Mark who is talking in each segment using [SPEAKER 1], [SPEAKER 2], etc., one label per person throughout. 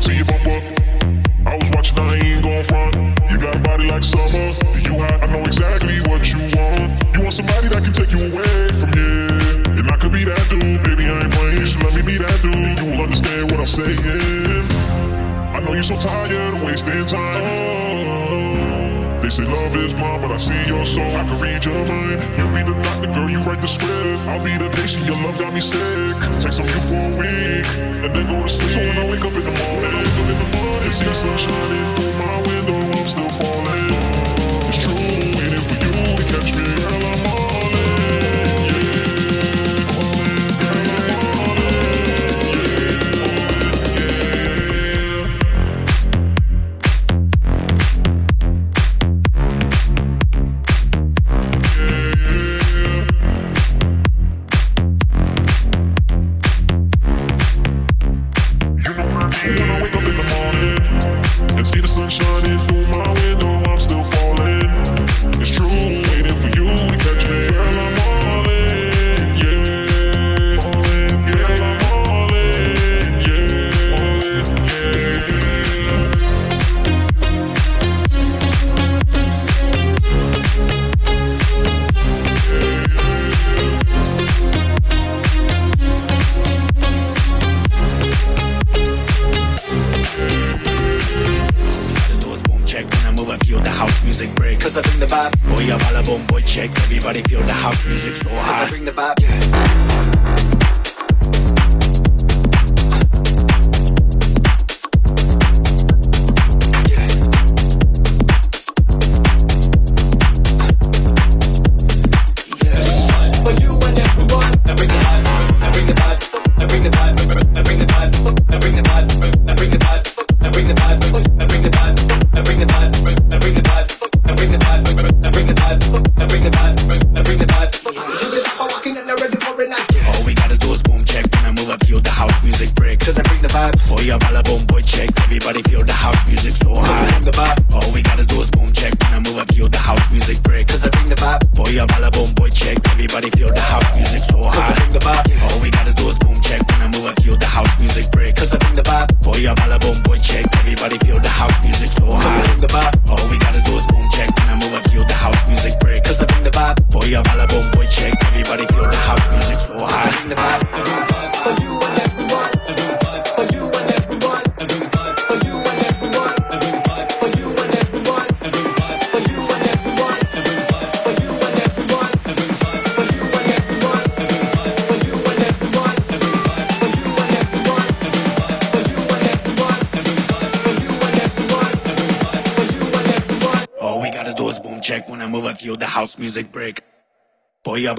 [SPEAKER 1] I was watching, I ain't gon' front. You got a body like summer. You hot, I know exactly what you want. You want somebody that can take you away from here. And I could be that dude, baby, I ain't playing. You should let me be that dude. You will understand what I'm saying. I know you're so tired of wasting time. They say love is blind, but I see your soul. I can read your I'll be the patient, your love got me sick. Take some you for a week, and then go to sleep. So when I wake up in the morning, I wake in the morning, see the sun shining through my window, I'm still falling.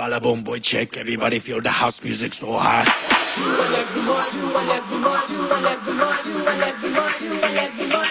[SPEAKER 2] bala boom boy check. Everybody feel the house music so hot. You you you you you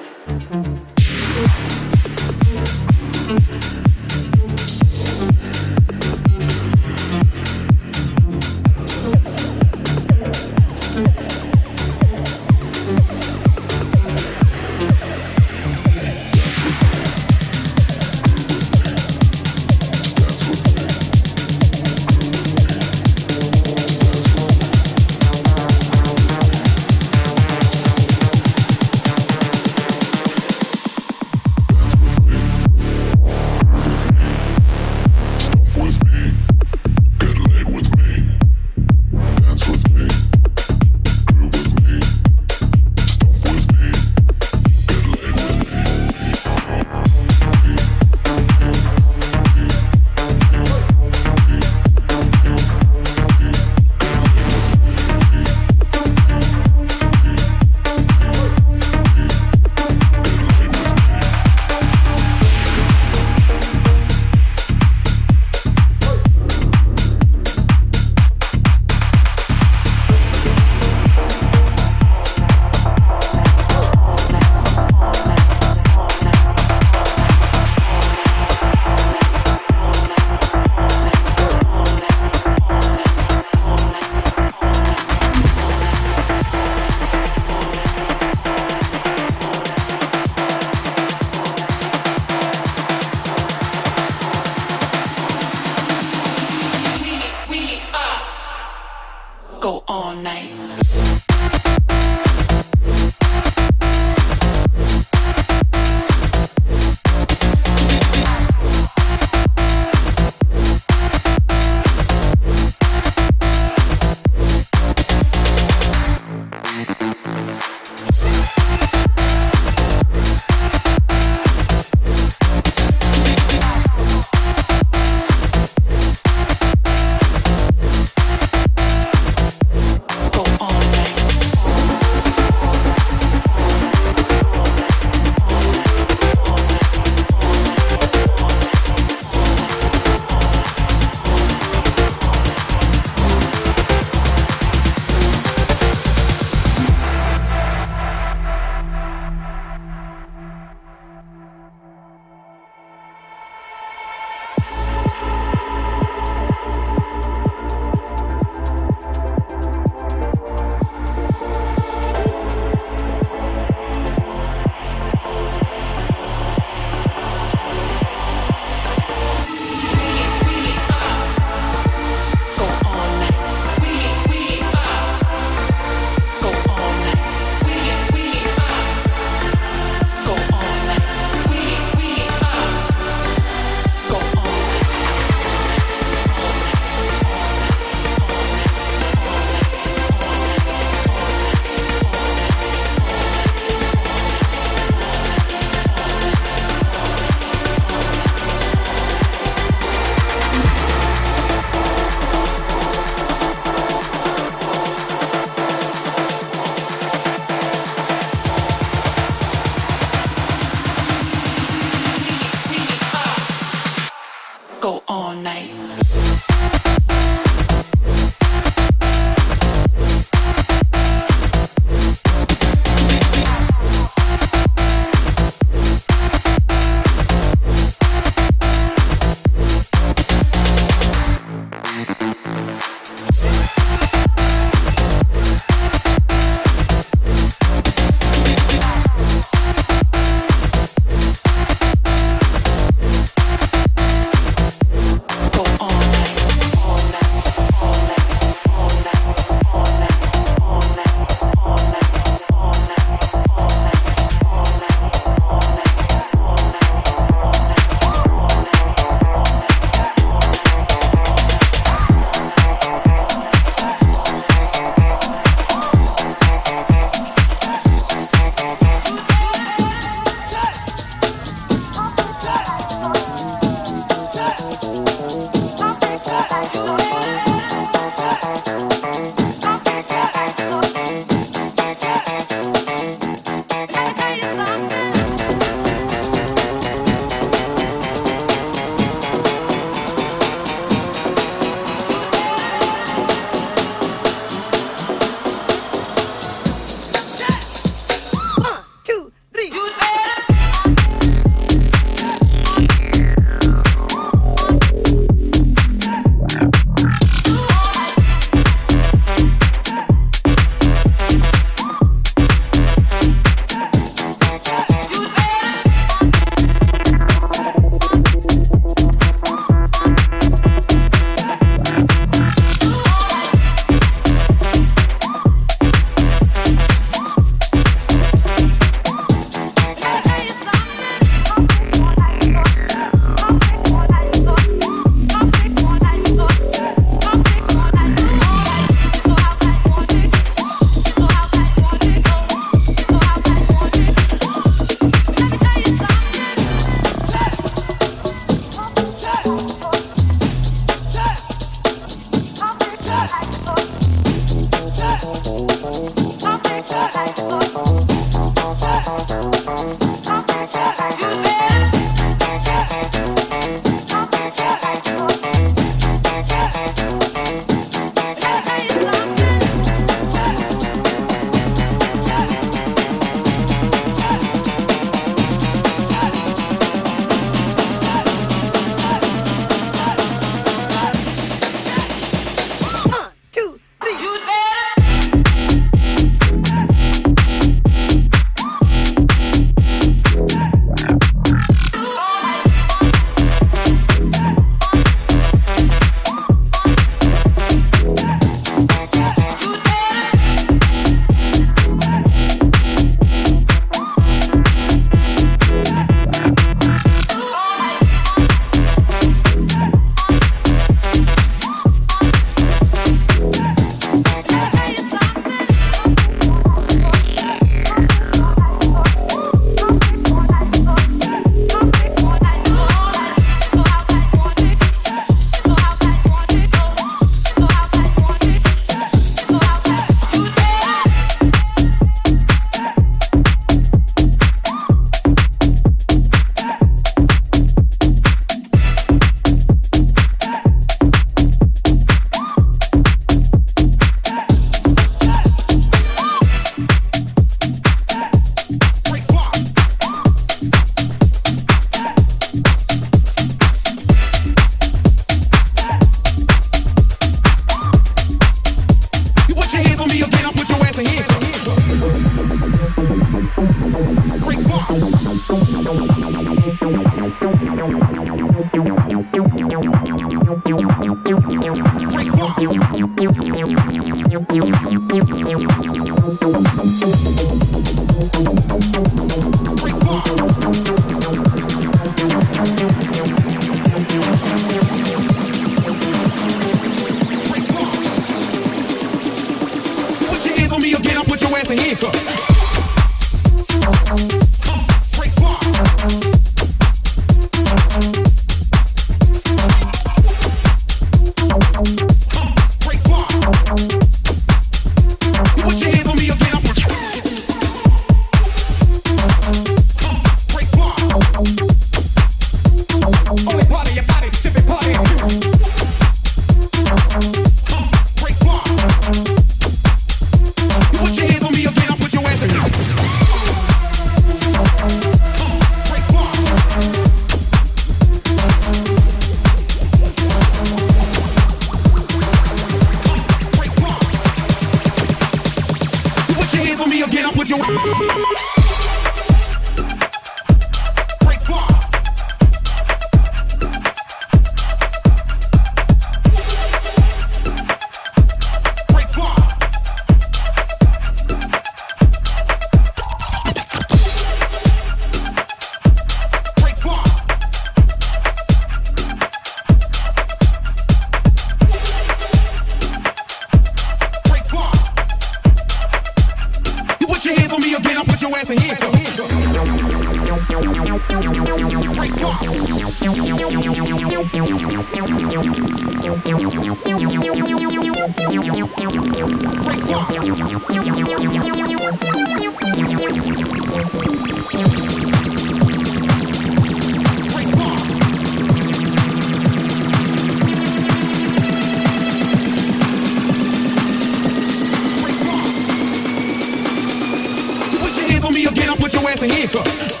[SPEAKER 3] for me again, I'll put your ass in handcuffs.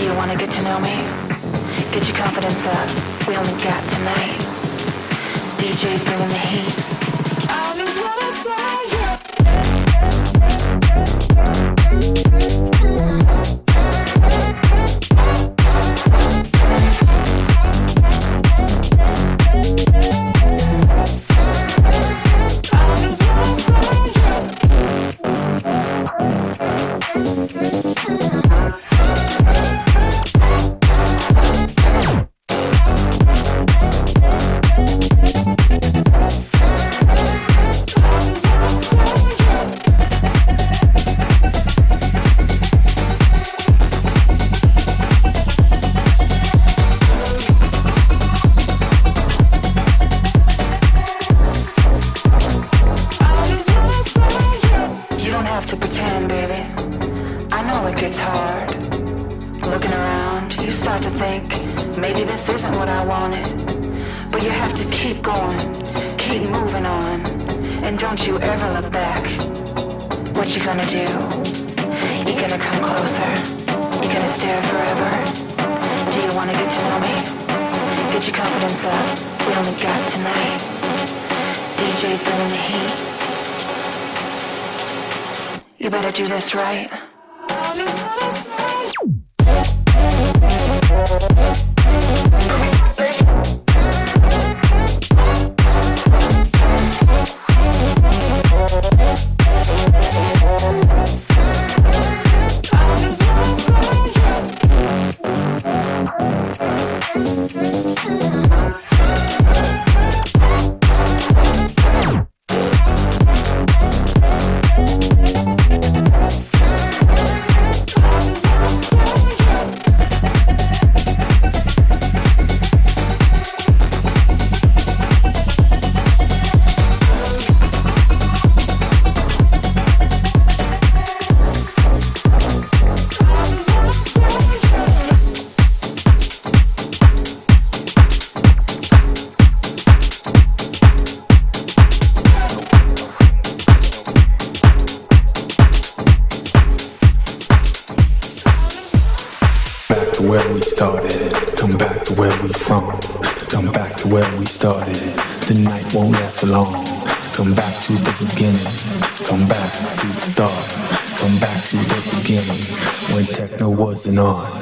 [SPEAKER 4] Do you wanna get to know me? Get your confidence up, we only got tonight. DJ's bringing the heat. I just wanna say
[SPEAKER 5] and on.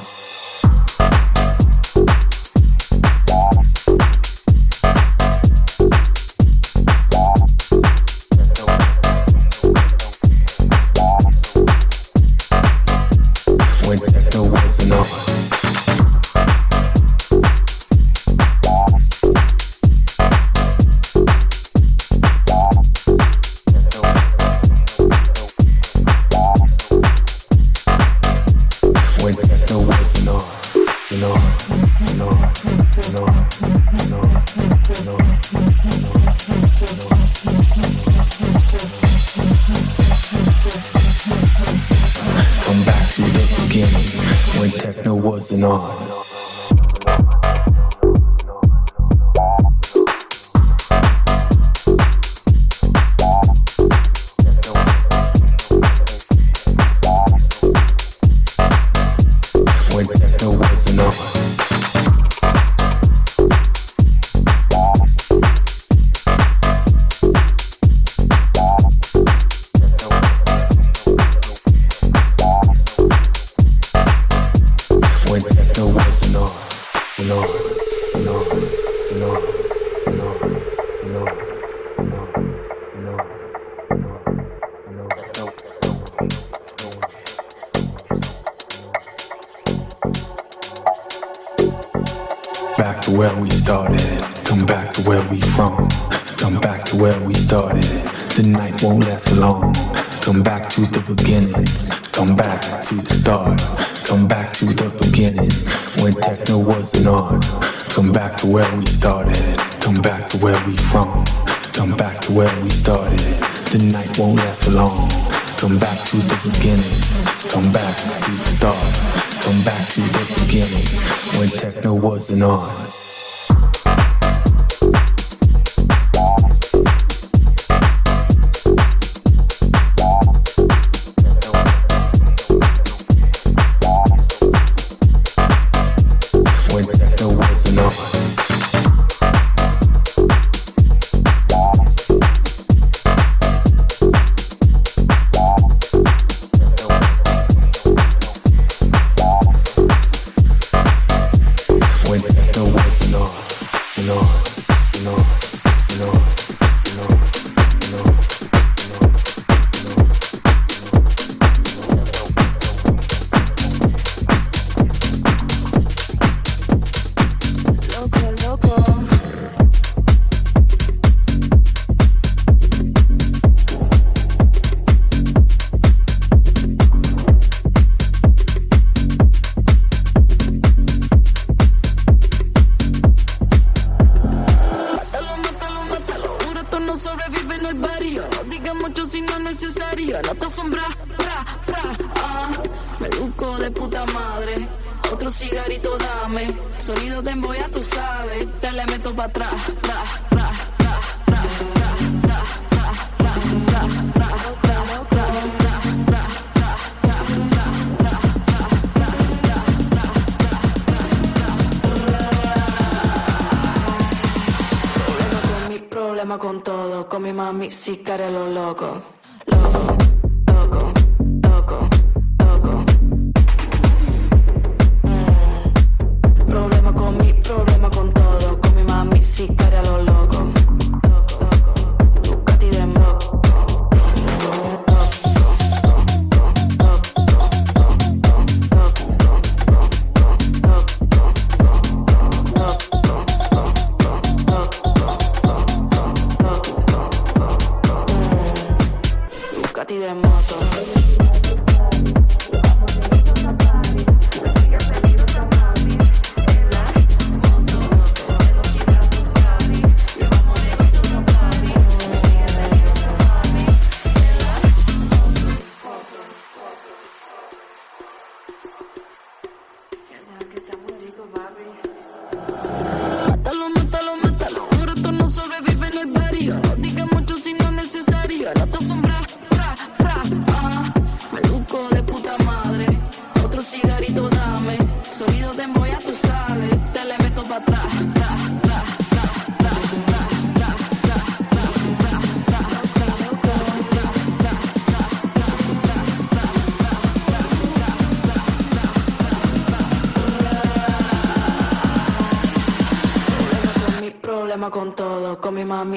[SPEAKER 5] where we started. Come back to where we from. Come back to where we started. The night won't last for long. Come back to the beginning. Come back to the start. Come back to the beginning when techno wasn't on.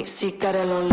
[SPEAKER 6] mi lo